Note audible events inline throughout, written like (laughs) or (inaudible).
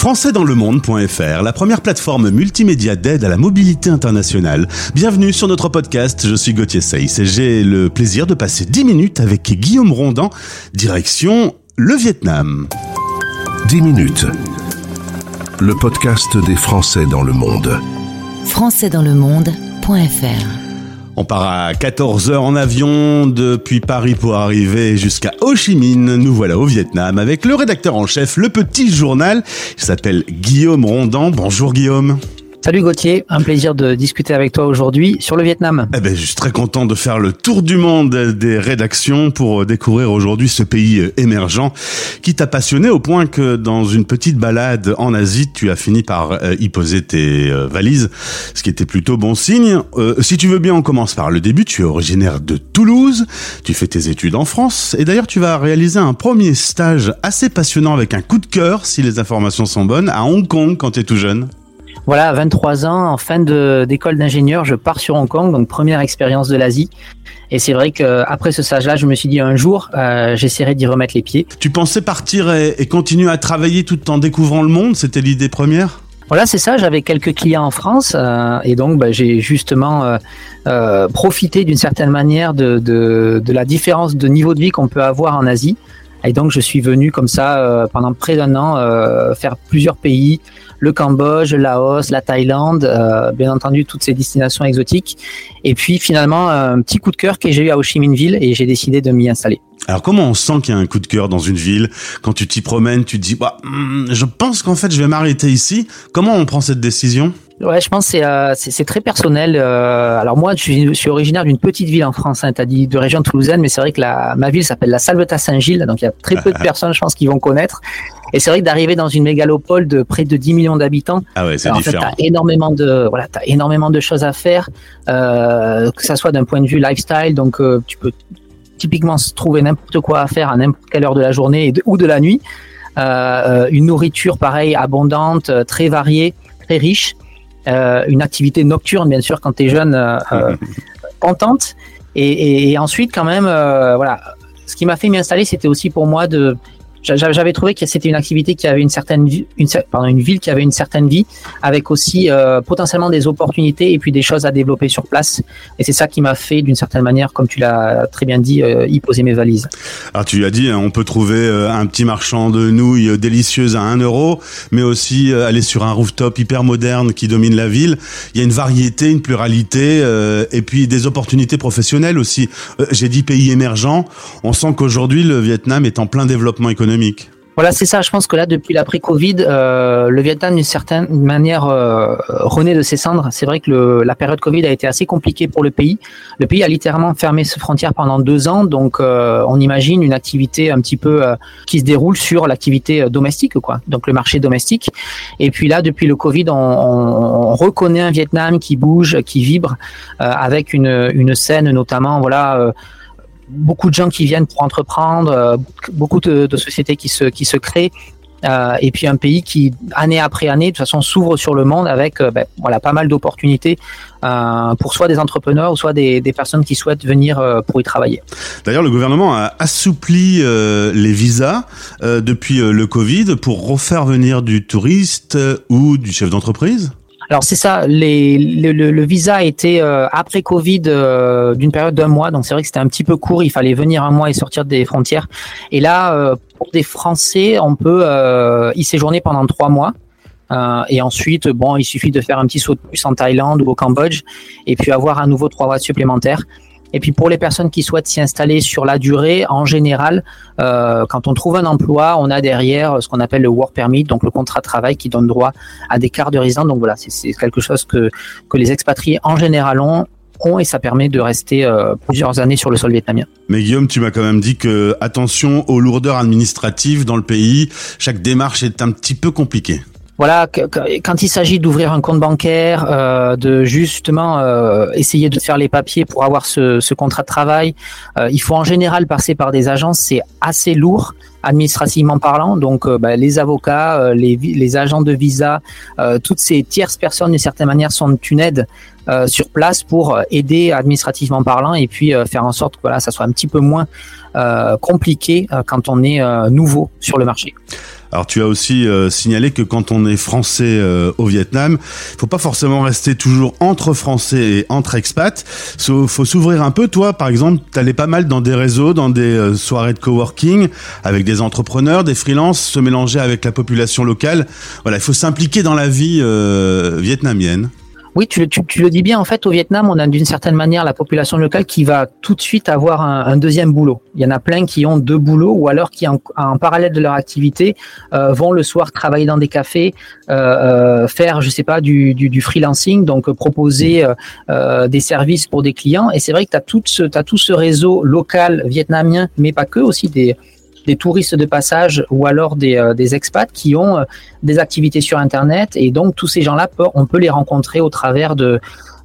françaisdanslemonde.fr, la première plateforme multimédia d'aide à la mobilité internationale. Bienvenue sur notre podcast, je suis Gauthier Seyss et j'ai le plaisir de passer 10 minutes avec Guillaume Rondan, direction le Vietnam. 10 minutes, le podcast des Français dans le monde. françaisdanslemonde.fr On part à 14h en avion depuis Paris pour arriver jusqu'à Ho Chi Minh. Nous voilà au Vietnam avec le rédacteur en chef, le petit journal. Il s'appelle Guillaume Rondan. Bonjour Guillaume. Salut Gauthier, un plaisir de discuter avec toi aujourd'hui sur le Vietnam. Eh ben, je suis très content de faire le tour du monde des rédactions pour découvrir aujourd'hui ce pays émergent qui t'a passionné au point que dans une petite balade en Asie, tu as fini par euh, y poser tes euh, valises, ce qui était plutôt bon signe. Euh, si tu veux bien, on commence par le début. Tu es originaire de Toulouse, tu fais tes études en France et d'ailleurs tu vas réaliser un premier stage assez passionnant avec un coup de cœur, si les informations sont bonnes, à Hong Kong quand tu es tout jeune. Voilà, à 23 ans, en fin d'école d'ingénieur, je pars sur Hong Kong, donc première expérience de l'Asie. Et c'est vrai qu'après ce stage-là, je me suis dit un jour, euh, j'essaierai d'y remettre les pieds. Tu pensais partir et, et continuer à travailler tout en découvrant le monde? C'était l'idée première? Voilà, c'est ça. J'avais quelques clients en France euh, et donc bah, j'ai justement euh, euh, profité d'une certaine manière de, de, de la différence de niveau de vie qu'on peut avoir en Asie. Et donc je suis venu comme ça euh, pendant près d'un an euh, faire plusieurs pays, le Cambodge, le Laos, la Thaïlande, euh, bien entendu toutes ces destinations exotiques. Et puis finalement un petit coup de cœur que j'ai eu à Ho Chi Minh Ville et j'ai décidé de m'y installer. Alors comment on sent qu'il y a un coup de cœur dans une ville? Quand tu t'y promènes, tu te dis bah, hmm, je pense qu'en fait je vais m'arrêter ici. Comment on prend cette décision? Ouais, je pense que c'est euh, c'est c'est très personnel. Euh, alors moi, je suis, je suis originaire d'une petite ville en France. Hein, T'as dit de région toulousaine, mais c'est vrai que la, ma ville s'appelle la Salvetat-Saint-Gilles, donc il y a très peu de personnes, je pense, qui vont connaître. Et c'est vrai que d'arriver dans une mégalopole de près de 10 millions d'habitants, Ah ouais, c'est alors, en fait, différent. t'as énormément de voilà, t'as énormément de choses à faire, euh, que ça soit d'un point de vue lifestyle, donc euh, tu peux typiquement se trouver n'importe quoi à faire à n'importe quelle heure de la journée et de- ou de la nuit. Euh, euh, une nourriture pareil abondante, très variée, très riche. Euh, une activité nocturne bien sûr quand tu es jeune, euh, euh, (laughs) contente. Et, et, et ensuite quand même, voilà, ce qui m'a fait m'y installer, c'était aussi pour moi de j'avais trouvé que c'était une activité qui avait une certaine vie, une, pardon, une ville qui avait une certaine vie, avec aussi euh, potentiellement des opportunités et puis des choses à développer sur place. Et c'est ça qui m'a fait, d'une certaine manière, comme tu l'as très bien dit, euh, y poser mes valises. Alors tu as dit, hein, on peut trouver euh, un petit marchand de nouilles délicieuses à 1 euro, mais aussi aller sur un rooftop hyper moderne qui domine la ville. Il y a une variété, une pluralité, et puis des opportunités professionnelles aussi. J'ai dit pays émergents. On sent qu'aujourd'hui le Vietnam est en plein développement économique. Voilà, c'est ça. Je pense que là, depuis l'après-Covid, euh, le Vietnam, d'une certaine manière, euh, renaît de ses cendres. C'est vrai que la période Covid a été assez compliquée pour le pays. Le pays a littéralement fermé ses frontières pendant deux ans. Donc, euh, on imagine une activité un petit peu qui se déroule sur l'activité domestique, quoi. Donc, le marché domestique. Et puis là, depuis le Covid, on, on, on reconnaît un Vietnam qui bouge, qui vibre, avec une, une scène, notamment, voilà. Beaucoup de gens qui viennent pour entreprendre, euh, beaucoup de, sociétés qui se, qui se créent. Euh, et puis un pays qui, année après année, de toute façon, s'ouvre sur le monde avec euh, ben, voilà, pas mal d'opportunités pour soit des entrepreneurs ou soit des, des personnes qui souhaitent venir pour y travailler. D'ailleurs, le gouvernement a assoupli les visas depuis le Covid pour refaire venir du touriste ou du chef d'entreprise. Alors c'est ça, les, le, le, le visa a été euh, après Covid euh, d'une période d'un mois, donc c'est vrai que c'était un petit peu court, il fallait venir un mois et sortir des frontières. Et là, euh, pour des Français, on peut euh, y séjourner pendant trois mois. Euh, et ensuite, bon, il suffit de faire un petit saut de plus en Thaïlande ou au Cambodge, et puis avoir à nouveau trois mois supplémentaires. Et puis pour les personnes qui souhaitent s'y installer sur la durée, en général, euh, quand on trouve un emploi, on a derrière ce qu'on appelle le work permit, donc le contrat de travail qui donne droit à des cartes de résidence. Donc voilà, c'est- quelque chose que, que les expatriés en général ont, ont et ça permet de rester euh, plusieurs années sur le sol vietnamien. Mais Guillaume, tu m'as quand même dit que attention aux lourdeurs administratives dans le pays. Chaque démarche est un petit peu compliquée. Voilà, quand il s'agit d'ouvrir un compte bancaire, euh, de justement euh, essayer de faire les papiers pour avoir ce, contrat de travail, euh, il faut en général passer par des agences, c'est assez lourd administrativement parlant. Donc, bah, les avocats, les, agents de visa, toutes ces tierces personnes, d'une certaine manière, sont une aide sur place pour aider administrativement parlant et puis faire en sorte que voilà, ça soit un petit peu moins compliqué quand on est nouveau sur le marché. Alors tu as aussi signalé que quand on est français au Vietnam, il faut pas forcément rester toujours entre français et entre expats. Il faut s'ouvrir un peu. Toi, par exemple, tu allais pas mal dans des réseaux, dans des soirées de coworking avec des entrepreneurs, des freelances, se mélanger avec la population locale. Voilà, il faut s'impliquer dans la vie vietnamienne. Oui, tu, le dis bien. En fait, au Vietnam, on a d'une certaine manière la population locale qui va tout de suite avoir un, deuxième boulot. Il y en a plein qui ont deux boulots ou alors qui, en, parallèle de leur activité, euh, vont le soir travailler dans des cafés, euh, euh, faire, je sais pas, du, freelancing, donc proposer des services pour des clients. Et c'est vrai que tu as, as tout ce réseau local vietnamien, mais pas que, aussi des des touristes de passage ou alors des, euh, expats qui ont euh, des activités sur Internet. Et donc, tous ces gens-là, on peut les rencontrer au travers de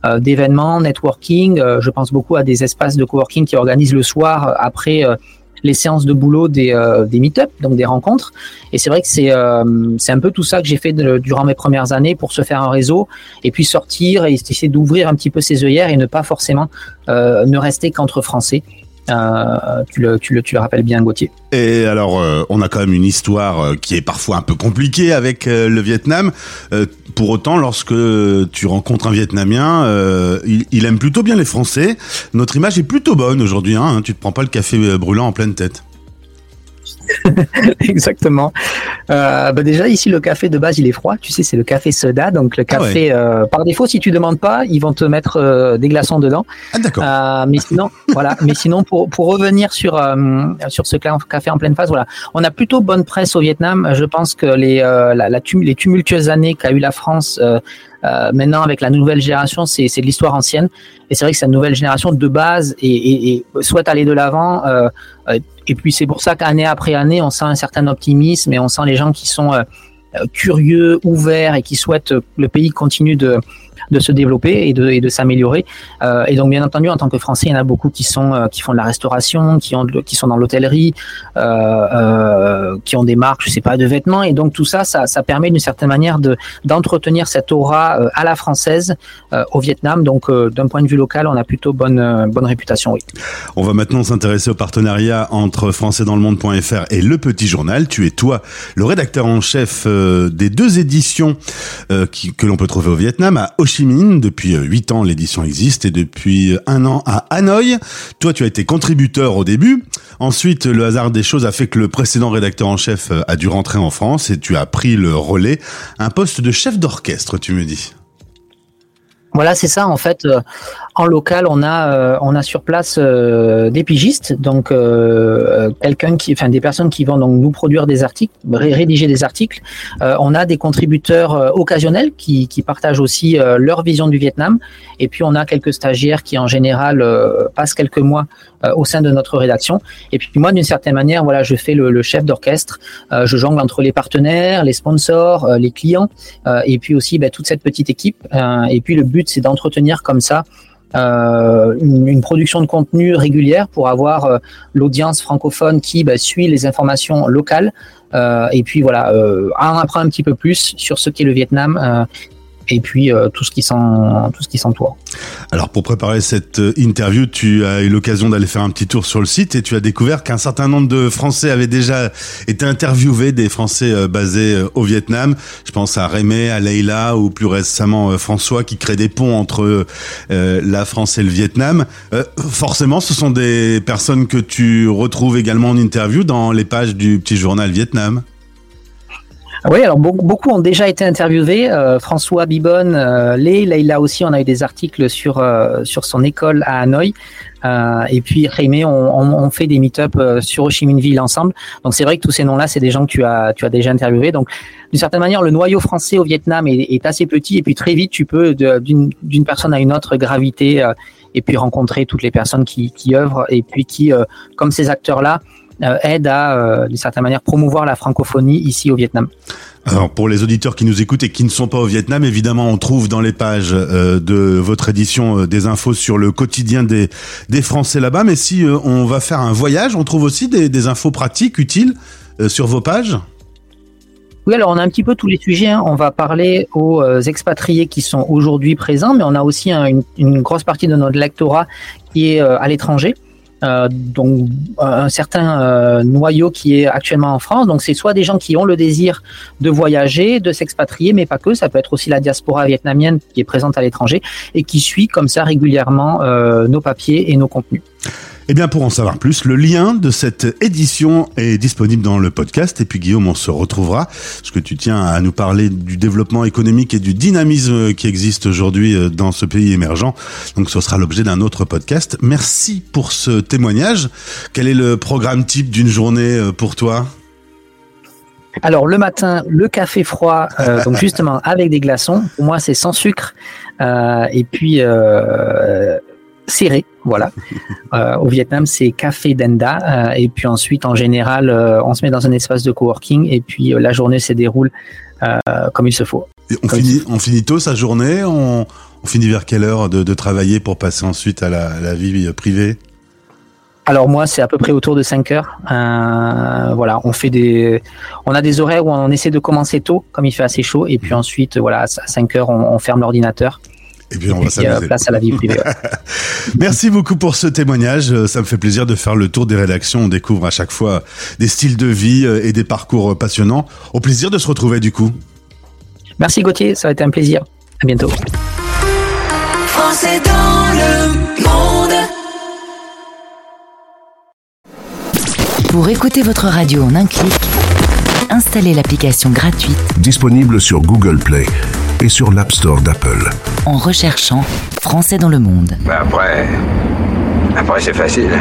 euh, d'événements, networking. je pense beaucoup à des espaces de coworking qui organisent le soir après les séances de boulot des, des meet-up, donc des rencontres. Et c'est vrai que c'est c'est un peu tout ça que j'ai fait durant mes premières années pour se faire un réseau et puis sortir et essayer d'ouvrir un petit peu ses œillères et ne pas forcément ne rester qu'entre Français. Euh, tu, le, rappelles bien, Gauthier. Et alors, euh, on a quand même une histoire euh, qui est parfois un peu compliquée avec le Vietnam. pour autant, lorsque tu rencontres un Vietnamien, il, aime plutôt bien les Français. Notre image est plutôt bonne aujourd'hui. Hein, tu te prends pas le café brûlant en pleine tête. (laughs) Exactement. Euh, bah déjà ici le café de base il est froid, tu sais c'est le café soda donc le ah café euh, par défaut si tu demandes pas ils vont te mettre euh, des glaçons dedans. Ah d'accord. Mais sinon (laughs) voilà mais sinon pour pour revenir sur sur ce café en pleine phase voilà on a plutôt bonne presse au Vietnam je pense que les la, la les tumultueuses années qu'a eu la France euh, maintenant, avec la nouvelle génération, c'est de l'histoire ancienne. Et c'est vrai que cette nouvelle génération de base et, souhaite aller de l'avant. Euh, euh, et puis c'est pour ça qu'année après année, on sent un certain optimisme et on sent les gens qui sont curieux, ouverts et qui souhaitent que le pays continue de, de se développer et de, de s'améliorer. Euh, et donc, bien entendu, en tant que Français, il y en a beaucoup qui sont euh, qui font de la restauration, qui ont qui sont dans l'hôtellerie, euh, qui ont des marques, je sais pas, de vêtements. Et donc tout ça, ça, ça permet d'une certaine manière de d'entretenir cette aura à la française au Vietnam. Donc, d'un point de vue local, on a plutôt bonne bonne réputation. Oui. On va maintenant s'intéresser au partenariat entre françaisdanslemonde.fr et Le Petit Journal. Tu es toi le rédacteur en chef des deux éditions que l'on peut trouver au Vietnam Depuis 8 ans, l'édition existe et depuis un an à Hanoï. Toi, tu as été contributeur au début. Ensuite, le hasard des choses a fait que le précédent rédacteur en chef a dû rentrer en France et tu as pris le relais. Un poste de chef d'orchestre, tu me dis. Voilà, c'est ça. En fait, euh, en local, on a euh, on a sur place euh, des pigistes, donc quelqu'un qui, enfin des personnes qui vont donc nous produire des articles, rédiger des articles. on a des contributeurs occasionnels qui, qui partagent aussi leur vision du Vietnam. Et puis on a quelques stagiaires qui en général passent quelques mois au sein de notre rédaction. Et puis moi, d'une certaine manière, voilà, je fais le, chef d'orchestre. je jongle entre les partenaires, les sponsors, les clients, et puis aussi ben, toute cette petite équipe. et puis le but c'est d'entretenir comme ça euh, une, production de contenu régulière pour avoir euh, l'audience francophone qui bah, suit les informations locales. Euh, et puis voilà, en apprend un petit peu plus sur ce qu'est le Vietnam et puis euh, tout ce qui s'en s'entoure. Alors pour préparer cette euh, interview, tu as eu l'occasion d'aller faire un petit tour sur le site et tu as découvert qu'un certain nombre de Français avaient déjà été interviewés, des Français euh, basés au Vietnam. Je pense à Rémé, à Leila ou plus récemment François qui crée des ponts entre la France et le Vietnam. forcément, ce sont des personnes que tu retrouves également en interview dans les pages du petit journal Vietnam. Oui, alors beaucoup ont déjà été interviewés. Euh, François Bibonne, euh, Lé, Leïla aussi, on a eu des articles sur euh, sur son école à Hanoï. Euh, et puis Rémé, on, on, fait des meet-up euh, sur Ho Chi Minh Ville ensemble. Donc c'est vrai que tous ces noms-là, c'est des gens que tu as tu as déjà interviewés. Donc d'une certaine manière, le noyau français au Vietnam est, est assez petit et puis très vite, tu peux d'une personne à une autre graviter et puis rencontrer toutes les personnes qui qui œuvrent et puis qui, comme ces acteurs-là, euh, aide à, euh, d'une certaine manière, promouvoir la francophonie ici au Vietnam. Alors pour les auditeurs qui nous écoutent et qui ne sont pas au Vietnam, évidemment, on trouve dans les pages euh, de votre édition des infos sur le quotidien des, des Français là-bas. Mais si on va faire un voyage, on trouve aussi des, des infos pratiques utiles sur vos pages. Oui, alors on a un petit peu tous les sujets. Hein. On va parler aux expatriés qui sont aujourd'hui présents, mais on a aussi une, une, grosse partie de notre lectorat qui est à l'étranger. Euh, donc un certain euh, noyau qui est actuellement en France. Donc c'est soit des gens qui ont le désir de voyager, de s'expatrier, mais pas que. Ça peut être aussi la diaspora vietnamienne qui est présente à l'étranger et qui suit comme ça régulièrement euh, nos papiers et nos contenus. Eh bien, pour en savoir plus, le lien de cette édition est disponible dans le podcast. Et puis, Guillaume, on se retrouvera, parce que tu tiens à nous parler du développement économique et du dynamisme qui existe aujourd'hui euh, dans ce pays émergent. Donc, ce sera l'objet d'un autre podcast. Merci pour ce témoignage. Quel est le programme type d'une journée euh, pour toi? Alors le matin, le café froid, euh, (laughs) donc justement avec des glaçons. Pour moi, c'est sans sucre. Euh, et puis euh, serré, voilà. (laughs) Euh, au Vietnam, c'est café denda. Euh, et puis ensuite, en général, euh, on se met dans un espace de coworking et puis la journée se déroule comme il se faut. Et on, finit, on finit tôt sa journée on, on finit vers quelle heure de, de, travailler pour passer ensuite à la, la vie privée? Alors moi, c'est à peu près autour de 5 heures. Euh, voilà, on fait des, on a des horaires où on essaie de commencer tôt, comme il fait assez chaud, et puis ensuite, voilà, à 5 heures, on, on ferme l'ordinateur et puis on va s'amuser. place à la vie privée. (laughs) Merci beaucoup pour ce témoignage. Euh, ça me fait plaisir de faire le tour des rédactions. On découvre à chaque fois des styles de vie euh, et des parcours passionnants. Au plaisir de se retrouver du coup. Merci Gauthier, ça a été un plaisir. À bientôt. Français dans le monde. Pour écouter votre radio en un clic, installez l'application gratuite disponible sur Google Play et sur l'App Store d'Apple. En recherchant Français dans le monde. Ben après, après c'est facile.